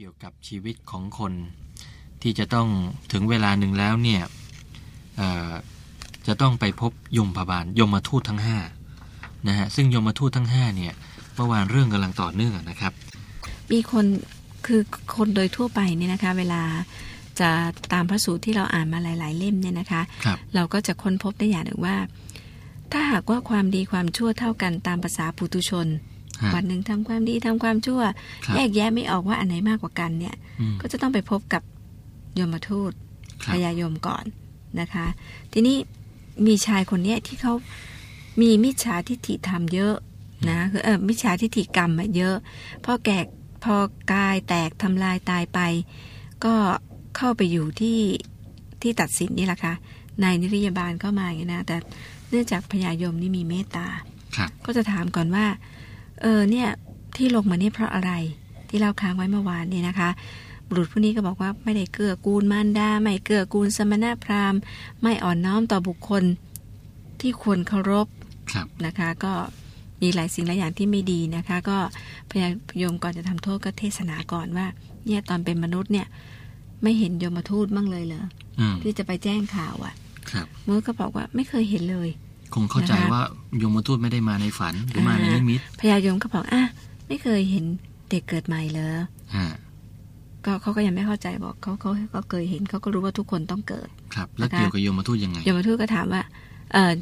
กี่ยวกับชีวิตของคนที่จะต้องถึงเวลาหนึ่งแล้วเนี่ยจะต้องไปพบยมพบาลยมมาทูตทั้งห้านะฮะซึ่งยมมาทูตทั้งห้าเนี่ยเมื่อวานเรื่องกำลังต่อเนื่องนะครับ มีคนคือคนโดยทั่วไปเนี่ยนะคะ เวลาจะตามพระสูตรที่เราอ่านมาหลาย ๆ เล่มเนี่ยนะคะคเราก็จะค้นพบได้อย่างหนึ่งว่า ถ้าหากว่าความดีความชั่วเท่ากันตามภาษาปุตุชน วันหนึ่งทำความดีทำความชั่ว แยกแยะไม่ออกว่าอันไหนมากกว่ากันเนี่ย ก็จะต้องไปพบกับยมทูตพยายมก่อนนะคะ ทีนี้มีชายคนนี้ที่เขามีมิจฉาทิฏฐิธรรมเยอะนะคือเออมิจฉาทิฏฐิกรรมเยอะพอแกกพอกายแตกทำลายตายไป ก็เข้าไปอยู่ที่ที่ตัดสินนี่แหละค่ะนายนิริยบาลเข้ามาอย่างนี้นะแต่เนื่องจากพญายมนี่มีเมตตาก็จะถามก่อนว่า เออเนี่ยที่ลงมาเนี่ยเพราะอะไรที่เราค้างไว้เมื่อวานนี่นะคะ บุรุษผู้นี้ก็บอกว่าไม่ได้เกื้อกูลมารดาไม่เกื้อกูลสมณพราหมณ์ไม่อ่อนน้อมต่อบุคคลที่ควรเคารพนะคะ ก็มีหลายสิ่งหลายอย่างที่ไม่ดีนะคะ ก็พยายมก่อนจะทำโทษก็เทศนาก่อนว่า เนี่ยตอนเป็นมนุษย์เนี่ย ไม่เห็นยมทูตบ้างเลยเหรอที่จะไปแจ้งข่าวอะครับมือก็บอกว่าไม่เคยเห็นเลย คงเข้าใจว่ายมทูตไม่ได้มาในฝันหรือมาในนิมิตพยายมก็บอกอะไม่เคยเห็นเด็กเกิดใหม่เลยก็เขาก็ยังไม่เข้าใจบอกเขาเขาเขาเคยเห็นเขาก็รู้ว่าทุกคนต้องเกิด ครับ แล้วเกี่ยวกับโยมทูตยังไงโยมทูตก็ถามว่าเออ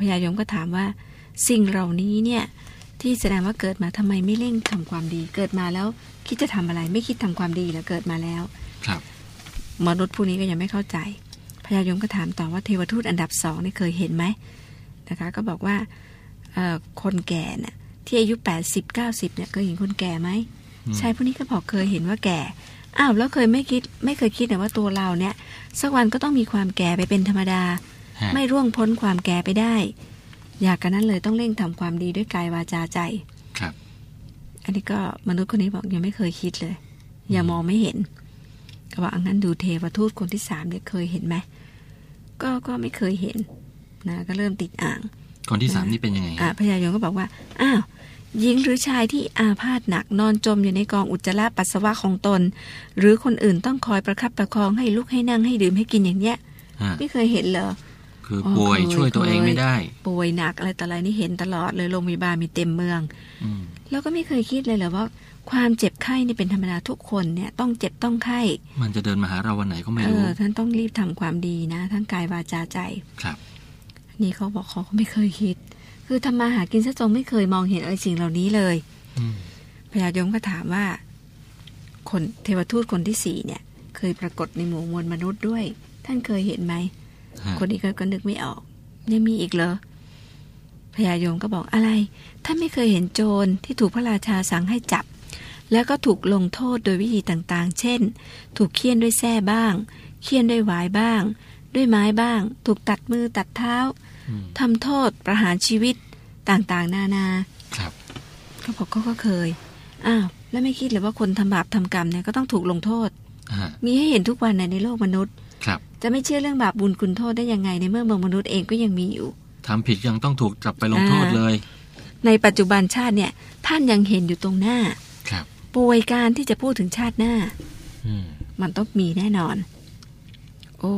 พญายมก็ถามว่า สิ่งเหล่านี้เนี่ย ที่แสดงว่าเกิดมาทำไมไม่เร่งทำความดี เกิดมาแล้วคิดจะทำอะไร ไม่คิดทำความดีแล้วเกิดมาแล้ว ครับมนุษย์ผู้นี้ก็ยังไม่เข้าใจพญายมก็ถามต่อว่าเทวทูตอันดับสองนี่เคยเห็นไหม นะคะก็บอกว่าคนแก่เนี่ยที่อายุแปดสิบเก้าสิบเนี่ยเคยเห็นคนแก่ไหมชายผู้นี้ก็บอกเคยเห็นว่าแก่อ้าวแล้วเคยไม่คิดไม่เคยคิดแต่ว่าตัวเราเนี่ยสักวันก็ต้องมีความแก่ไปเป็นธรรมดา ไม่ร่วงพ้นความแก่ไปได้ อยากกันนั้นเลยต้องเร่งทำความดีด้วยกายวาจาใจครับ อันนี้ก็มนุษย์คนนี้บอกยังไม่เคยคิดเลย อย่ามองไม่เห็นก็บอกอันนั้นดูเทวทูตคนที่สามเนี่ยเคยเห็นไหมก็ก็ไม่เคยเห็น นะก็เริ่มติดอ่างคนที่สามนี่เป็นยังไงอ่าพญายงก็บอกว่าอ้าวหญิงหรือชายที่อาพาธหนักนอนจมอยู่ในกองอุจจาระปัสสาวะของตน หรือคนอื่นต้องคอยประคับประคองให้ลุกให้นั่งให้ดื่มให้กินอย่างเนี้ยไม่เคยเห็นเหรอคือป่วยช่วยตัวเองไม่ได้ ป่วยหนักอะไรต่ออะไรนี่เห็นตลอดเลยโรงพยาบาลมีเต็มเมืองแล้วก็ไม่เคยคิดเลยเหรอว่า ความเจ็บไข้นี่เป็นธรรมดาทุกคนเนี่ยต้องเจ็บต้องไข้ มันจะเดินมาหาเราวันไหนก็ไม่รู้เออท่านต้องรีบทำความดีนะ ทั้งกายวาจาใจครับ นี่เขาบอกเขาไม่เคยคิด คือทำมาหากินซะจงไม่เคยมองเห็นอะไรสิ่งเหล่านี้เลยพญายมก็ถามว่า คนเทวทูตคนที่สี่เนี่ย เคยปรากฏในหมู่มวลมนุษย์ด้วย ท่านเคยเห็นไหม คนนี้ก็นึกไม่ออกยังมีอีกเหรอพญายมก็บอกอะไร ท่านไม่เคยเห็นโจรที่ถูกพระราชาสั่งให้จับ แล้วก็ถูกลงโทษโดยวิธีต่างๆ เช่น ถูกเคี่ยนด้วยแส้บ้าง เคี่ยนด้วยหวายบ้าง ด้วยไม้บ้าง ถูกตัดมือตัดเท้า ทำโทษประหารชีวิตต่างๆ นานาครับเขาบอกเขาก็เคยอ้าวแล้วไม่คิดเลยว่าคนทำบาปทำกรรมเนี่ยก็ต้องถูกลงโทษ มีให้เห็นทุกวันในในโลกมนุษย์ครับ จะไม่เชื่อเรื่องบาปบุญคุณโทษได้ยังไงในเมื่อเมืองมนุษย์เองก็ยังมีอยู่ทำผิดยังต้องถูกจับไปลงโทษเลย ในปัจจุบันชาติเนี่ย ท่านยังเห็นอยู่ตรงหน้า ครับป่วยการที่จะพูดถึงชาติหน้าอืมันต้องมีแน่นอน โอ้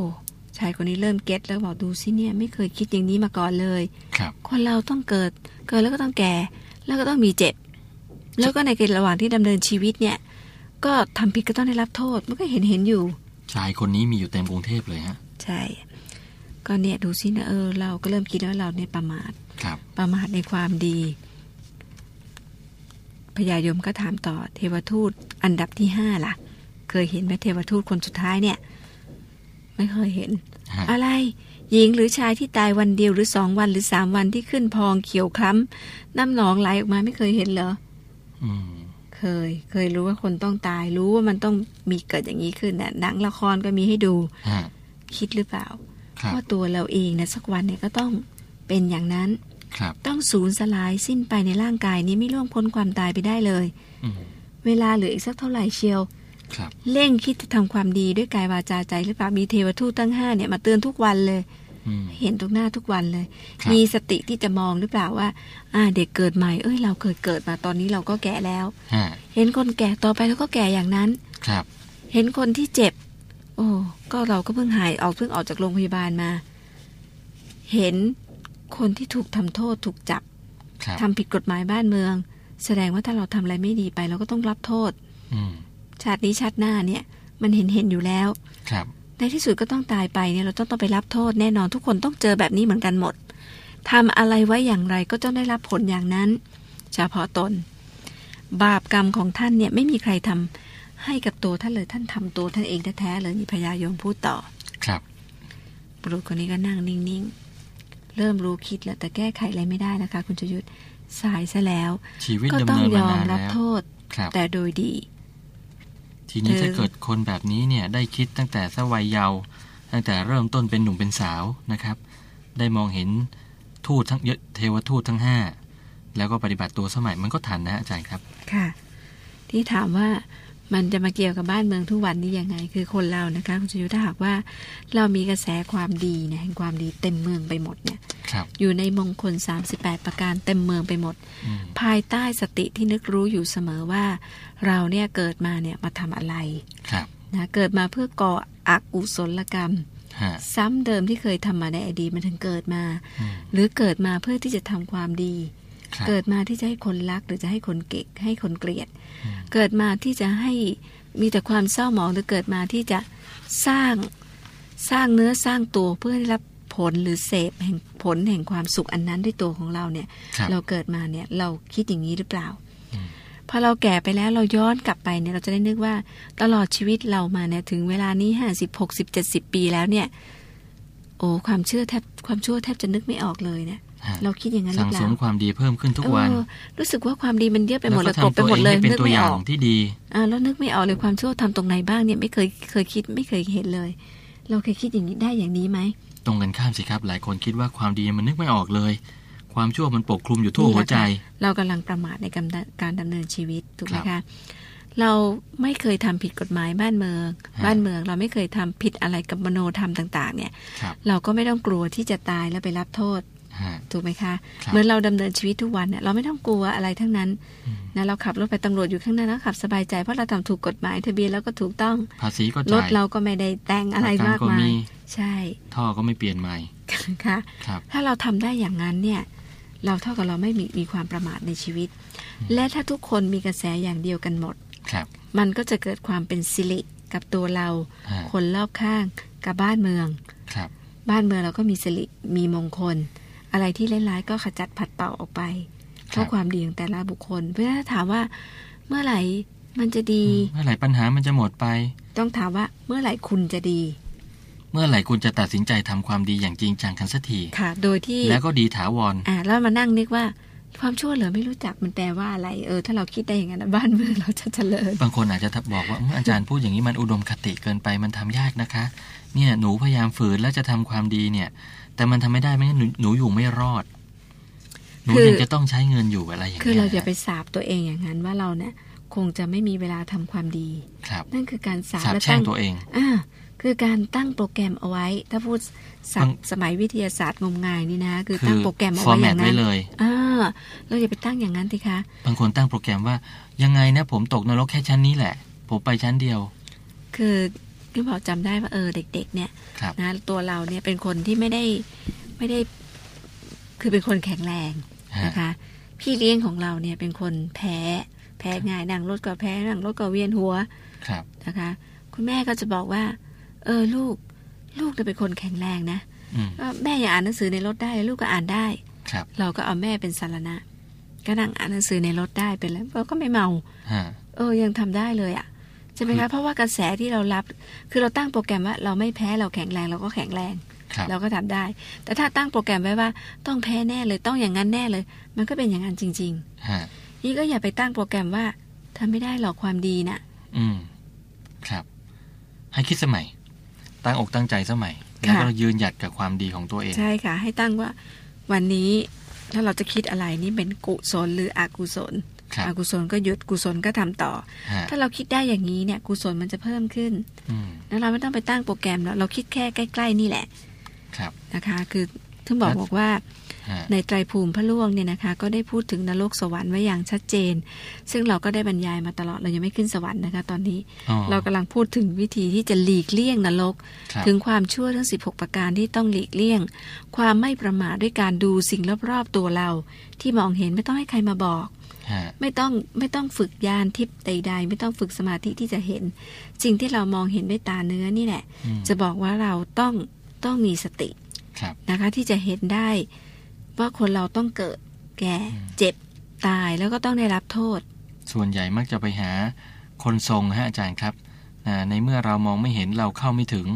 ชายคนนี้เริ่มเก็ตแล้วบอกดูสิเนี่ยไม่เคยคิดอย่างนี้มาก่อนเลยครับคนเราต้องเกิด เกิดแล้วก็ต้องแก่ แล้วก็ต้องมีเจ็บ แล้วก็ในกระหว่างที่ดำเนินชีวิตเนี่ย ก็ทำผิดก็ต้องได้รับโทษมันก็เห็นเห็นอยู่ ชายคนนี้มีอยู่เต็มกรุงเทพเลยฮะ ใช่ ก็เนี่ยดูสินะเออ เราก็เริ่มคิดว่าเราเนี่ยประมาทครับ ประมาทในความดีพญายมก็ถามต่อเทวทูตอันดับที่ห้าล่ะ เคยเห็นไหมเทวทูตคนสุดท้ายเนี่ย ไม่เคยเห็น อะไร หญิงหรือชายที่ตายวันเดียวหรือสองวันหรือสามวันที่ขึ้นพองเขียวคล้ำน้ำหนองไหลออกมาไม่เคยเห็นเหรอเคย เคยรู้ว่าคนต้องตาย รู้ว่ามันต้องมีเกิดอย่างนี้ขึ้นน่ะหนังละครก็มีให้ดูคิดหรือเปล่าว่าตัวเราเองนะสักวันเนี่ยก็ต้องเป็นอย่างนั้นต้องสูญสลายสิ้นไปในร่างกายนี้ไม่ล่วงพ้นความตายไปได้เลย เวลาเหลืออีกสักเท่าไหร่เชียว เร่งคิดจะทำความดีด้วยกายวาจาใจหรือเปล่ามีเทวทูตตั้งห้าเนี่ยมาเตือนทุกวันเลยเห็นตรงหน้าทุกวันเลย มีสติที่จะมองหรือเปล่าว่า อ่า เด็กเกิดใหม่ เอ้ย เราเคยเกิดมาตอนนี้เราก็แก่แล้ว เห็นคนแก่ต่อไปแล้วก็แก่อย่างนั้น ครับ เห็นคนที่เจ็บ โอ้ ก็เราก็เพิ่งหายออกเพิ่งออกจากโรงพยาบาลมา เห็นคนที่ถูกทำโทษถูกจับครับทำผิดกฎหมายบ้านเมือง แสดงว่าถ้าเราทำอะไรไม่ดีไป เราก็ต้องรับโทษอืม ชาตินี้ชาติหน้าเนี่ย มันเห็นเห็นอยู่แล้ว ครับ ในที่สุดก็ต้องตายไปเนี่ยเราต้องต้องไปรับโทษแน่นอนทุกคนต้องเจอแบบนี้เหมือนกันหมดทำอะไรไว้อย่างไรก็ต้องได้รับผลอย่างนั้น เฉพาะตน บาปกรรมของท่านเนี่ยไม่มีใครทำให้กับตัวท่านเลยท่านทำตัวท่านเองแท้ๆเลยนี่พญายมพูดต่อ ครับบุรุษคนนี้ก็นั่งนิ่งๆ เริ่มรู้คิดแล้วแต่แก้ไขอะไรไม่ได้นะคะ คุณชยุทธสายซะแล้วชีวิตก็ดำต้องเนินยมาอมนานรับแล้วโทษครับแต่โดยดี ทีนี้ถ้าเกิดคนแบบนี้เนี่ยได้คิดตั้งแต่สวัยเยาว์ตั้งแต่เริ่มต้นเป็นหนุ่มเป็นสาวนะครับ ได้มองเห็นทูตทั้งเทวทูตทั้งห้าแล้วก็ปฏิบัติตัวสมัยมันก็ทันนะอาจารย์ครับ ค่ะ ที่ถามว่า มันจะมาเกี่ยวกับบ้านเมืองทุกวันนี้ยังไง คือคนเรานะคะคุณชยุทธถ้าหากว่า เรามีกระแสความดีเนี่ยแห่งความดีเต็มเมืองไปหมดเนี่ยครับอยู่ในมงคล 38 ประการเต็มเมืองไปหมดอืมภายใต้สติที่นึกรู้อยู่เสมอว่า เราเนี่ยเกิดมาเนี่ยมาทำอะไรครับนะเกิดมาเพื่อก่ออกุศลกรรมฮะซ้ำเดิมที่เคยทำมาในอดีตมันถึงเกิดมาอืมหรือเกิดมาเพื่อที่จะทำความดีครับ เกิดมาที่จะให้คนรักหรือจะให้คนเกลียดให้คนเกลียดอืมเกิดมาที่จะให้มีแต่ความเศร้าหมองหรือเกิดมาที่จะสร้างสร้างเนื้อสร้างตัวเพื่อให้รับผลหรือเสพแห่งผลแห่งความสุขอันนั้นด้วยตัวของเราเนี่ยครับเราเกิดมาเนี่ยเราคิดอย่างนี้หรือเปล่าอืมพอเราแก่ไปแล้วเราย้อนกลับไปเนี่ยเราจะได้นึกว่าตลอดชีวิตเรามาเนี่ยถึงเวลานี้ห้าสิบหกสิบเจ็ดสิบปีแล้วเนี่ย โอ้ความเชื่อแทบความชั่วแทบจะนึกไม่ออกเลยเนี่ยฮะ เราคิดอย่างนั้นหรืสั่องเปสล่ามความดีเพิ่มขึ้นทุกวันเออรู้สึกว่าความดีมันเยอะไปหมดแล้เลวยก็กบทำไปตัวหมเอดงเลยให้เป็นนึกตัวไม่อย่าองอกที่ดีอ่าแล้วนึกไม่ออกเลยความชั่วทำตรงไหนบ้างเนี่ยไม่เคยเคยคิดไม่เคยเห็นเลย เราเคยคิดอย่างนี้ได้อย่างนี้ไหมตรงกันข้ามสิครับ หลายคนคิดว่าความดีมันนึกไม่ออกเลย ความชั่วมันปกคลุมอยู่ทั่วนี่แหละหัวใจ เรากำลังประมาทในการดำการดำเนินชีวิตถูกไหมครัคะบเราไม่เคยทำผิดกฎหมายบ้านเมืองฮะบ้านเมืองเราไม่เคยทำผิดอะไรกับมโนธรรมต่าง ๆ เนี่ยครับเราก็ไม่ต้องกลัวที่จะตายแล้วไปรับโทษฮะ ถูกไหมคะครับเหมือนเราดำเนินชีวิตทุกวันเนี่ยเราไม่ต้องกลัวอะไรทั้งนั้นอืมนะเราขับรถไปตำรวจอยู่ข้างหน้าแล้วขับสบายใจเพราะเราทำถูกกฎหมายทะเบียนแล้วก็ถูกต้องภาษีก็รจ่าถยเราก็ไม่ได้แต่งอะไรประกันมากก็มายมีใช่ ท่อก็ไม่เปลี่ยนใหม่ค่ะครับถ้าเราทำได้อย่างนั้นเนี่ยเราเท่ากับเราไม่มีมีความประมาทในชีวิต และถ้าทุกคนมีกระแสอย่างเดียวกันหมดครับมันก็จะเกิดความเป็นสิริกับตัวเราฮะคนรอบข้างกับบ้านเมือง ครับ บ้านเมืองเราก็มีสิริมีมงคล อะไรที่ร้ายๆก็ขจัดผัดเป่าออกไป เพราะความดีของแต่ละบุคคล เพราะฉะนั้นถ้าถามว่าเมื่อไหร่มันจะดี เมื่อไหร่ปัญหามันจะหมดไป ต้องถามว่าเมื่อไหร่คุณจะดี เมื่อไหร่คุณจะตัดสินใจทำความดีอย่างจริงจังกันสักทีค่ะ โดยที่แล้วก็ดีถาวรอ่าแล้วมานั่งนึกว่าความชั่วเหลือไม่รู้จักมันแปลว่าอะไร เออ ถ้าเราคิดได้อย่างนั้นนะบ้านเมืองเราจะเจริญ บางคนอาจจะบอกว่าอื้ออาจารย์พูดอย่างนี้มันอุดมคติเกินไปมันทำยากนะคะ เนี่ยหนูพยายามฝืนแล้วจะทำความดีเนี่ย แต่มันทำไม่ได้ไม่งั้นหนูหนูอยู่ไม่รอดหนูคือยังจะต้องใช้เงินอยู่อะไรอย่างคือเงี้ยเราอย่าไปสาบตัวเองอย่างนั้นว่าเราเนี่ยคงจะไม่มีเวลาทำความดีครับนั่นคือการสาบสาบและแช่ตั้งงตัวเองอ่าคือการตั้งโปรแกรมเอาไว้ ถ้าพูดศัพบางท์สมัยวิทยาศาสตร์งมงายนี่นะ คือคืตั้องโปรแกรมเอาฟอไว้ร์อแมตย่างไว้นั้นเลยอ่าเราอย่าไปตั้งอย่างนั้นสิคะบางคนตั้งโปรแกรมว่ายังไงนะผมตกนรกแค่ชั้นนี้แหละ ผมไปชั้นเดียว คือ พี่บอกจำได้ว่าเออเด็ก ๆ เนี่ยครับนะตัวเราเนี่ยเป็นคนที่ไม่ได้ไม่ได้ คือเป็นคนแข็งแรงฮะนะคะ พี่เลี้ยงของเราเนี่ยเป็นคนแพ้ แพ้ง่ายนั่งรถก็แพ้นั่งรถก็เวียนหัวครับนะคะ คุณแม่ก็จะบอกว่า เออลูก ลูกจะเป็นคนแข็งแรงนะอืมว่าแม่อย่าอ่านหนังสือในรถได้ ลูกก็อ่านได้ครับ เราก็เอาแม่เป็นสารณะก็นั่งอ่านหนังสือในรถได้เป็นแล้วเราก็ไม่เมาฮะเออยังทำได้เลยอะ่ะ ใช่ไหมคะเพราะว่ากระแสที่เรารับ คือเราตั้งโปรแกรมว่าเราไม่แพ้เราแข็งแรงเราก็แข็งแรงครับเราก็ทำได้ แต่ถ้าตั้งโปรแกรมไว้ว่าต้องแพ้แน่เลยต้องอย่างนั้นแน่เลย มันก็เป็นอย่างนั้นจริงฮะๆนี่ก็อย่าไปตั้งโปรแกรมว่าทำไม่ได้หรอกความดีน่ะ อืมครับ ให้คิดสมัย ตั้งอกตั้งใจสมัยค่ะแล้วก็ยืนหยัดกับความดีของตัวเอง ใช่ค่ะ ให้ตั้งว่าวันนี้ถ้าเราจะคิดอะไรนี่เป็นกุศลหรืออกุศลครับ อกุศลก็หยุดกุศลก็ทำต่อฮะถ้าเราคิดได้อย่างนี้เนี่ยกุศลมันจะเพิ่มขึ้นอืมแล้วเราไม่ต้องไปตั้งโปรแกรมแล้วเราคิดแค่ใกล้ ๆ นี่แหละ ครับนะคะ คือถึงบอกแล้วบอกว่าฮะ ในไตรภูมิพระล่วงเนี่ยนะคะก็ได้พูดถึงนรกสวรรค์ไว้อย่างชัดเจน ซึ่งเราก็ได้บรรยายมาตลอดเรายังไม่ขึ้นสวรรค์นะคะตอนนี้อ๋อเรากำลังพูดถึงวิธีที่จะหลีกเลี่ยงนรกครับถึงความชั่วทั้ง 16 ประการที่ต้องหลีกเลี่ยง ความไม่ประมาทด้วยการดูสิ่งรอบๆตัวเรา ที่มองเห็นไม่ต้องให้ใครมาบอกฮะไม่ต้องไม่ต้องฝึกยานทิพย์ใด ๆ ไม่ต้องฝึกสมาธิที่จะเห็นสิ่งที่เรามองเห็นด้วยตาเนื้อนี่แหละอืมจะบอกว่าเราต้องต้องมีสติครับนะคะที่จะเห็นได้ ว่าคนเราต้องเกิด แก่อืมเจ็บตายแล้วก็ต้องได้รับโทษ ส่วนใหญ่มักจะไปหาคนทรงฮะอาจารย์ครับอ่าในเมื่อเรามองไม่เห็นเราเข้าไม่ถึง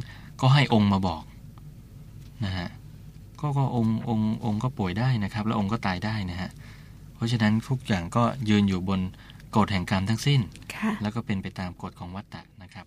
ก็ให้องค์มาบอกนะฮะก็ก็องค์องค์องค์ก็ป่วยได้นะครับ แล้วองค์ก็ตายได้นะฮะเพราะฉะนั้นทุกอย่างก็ยืนอยู่บนกฎแห่งกรรมทั้งสิ้นค่ะแล้วก็เป็นไปตามกฎของวัฏฏะนะครับ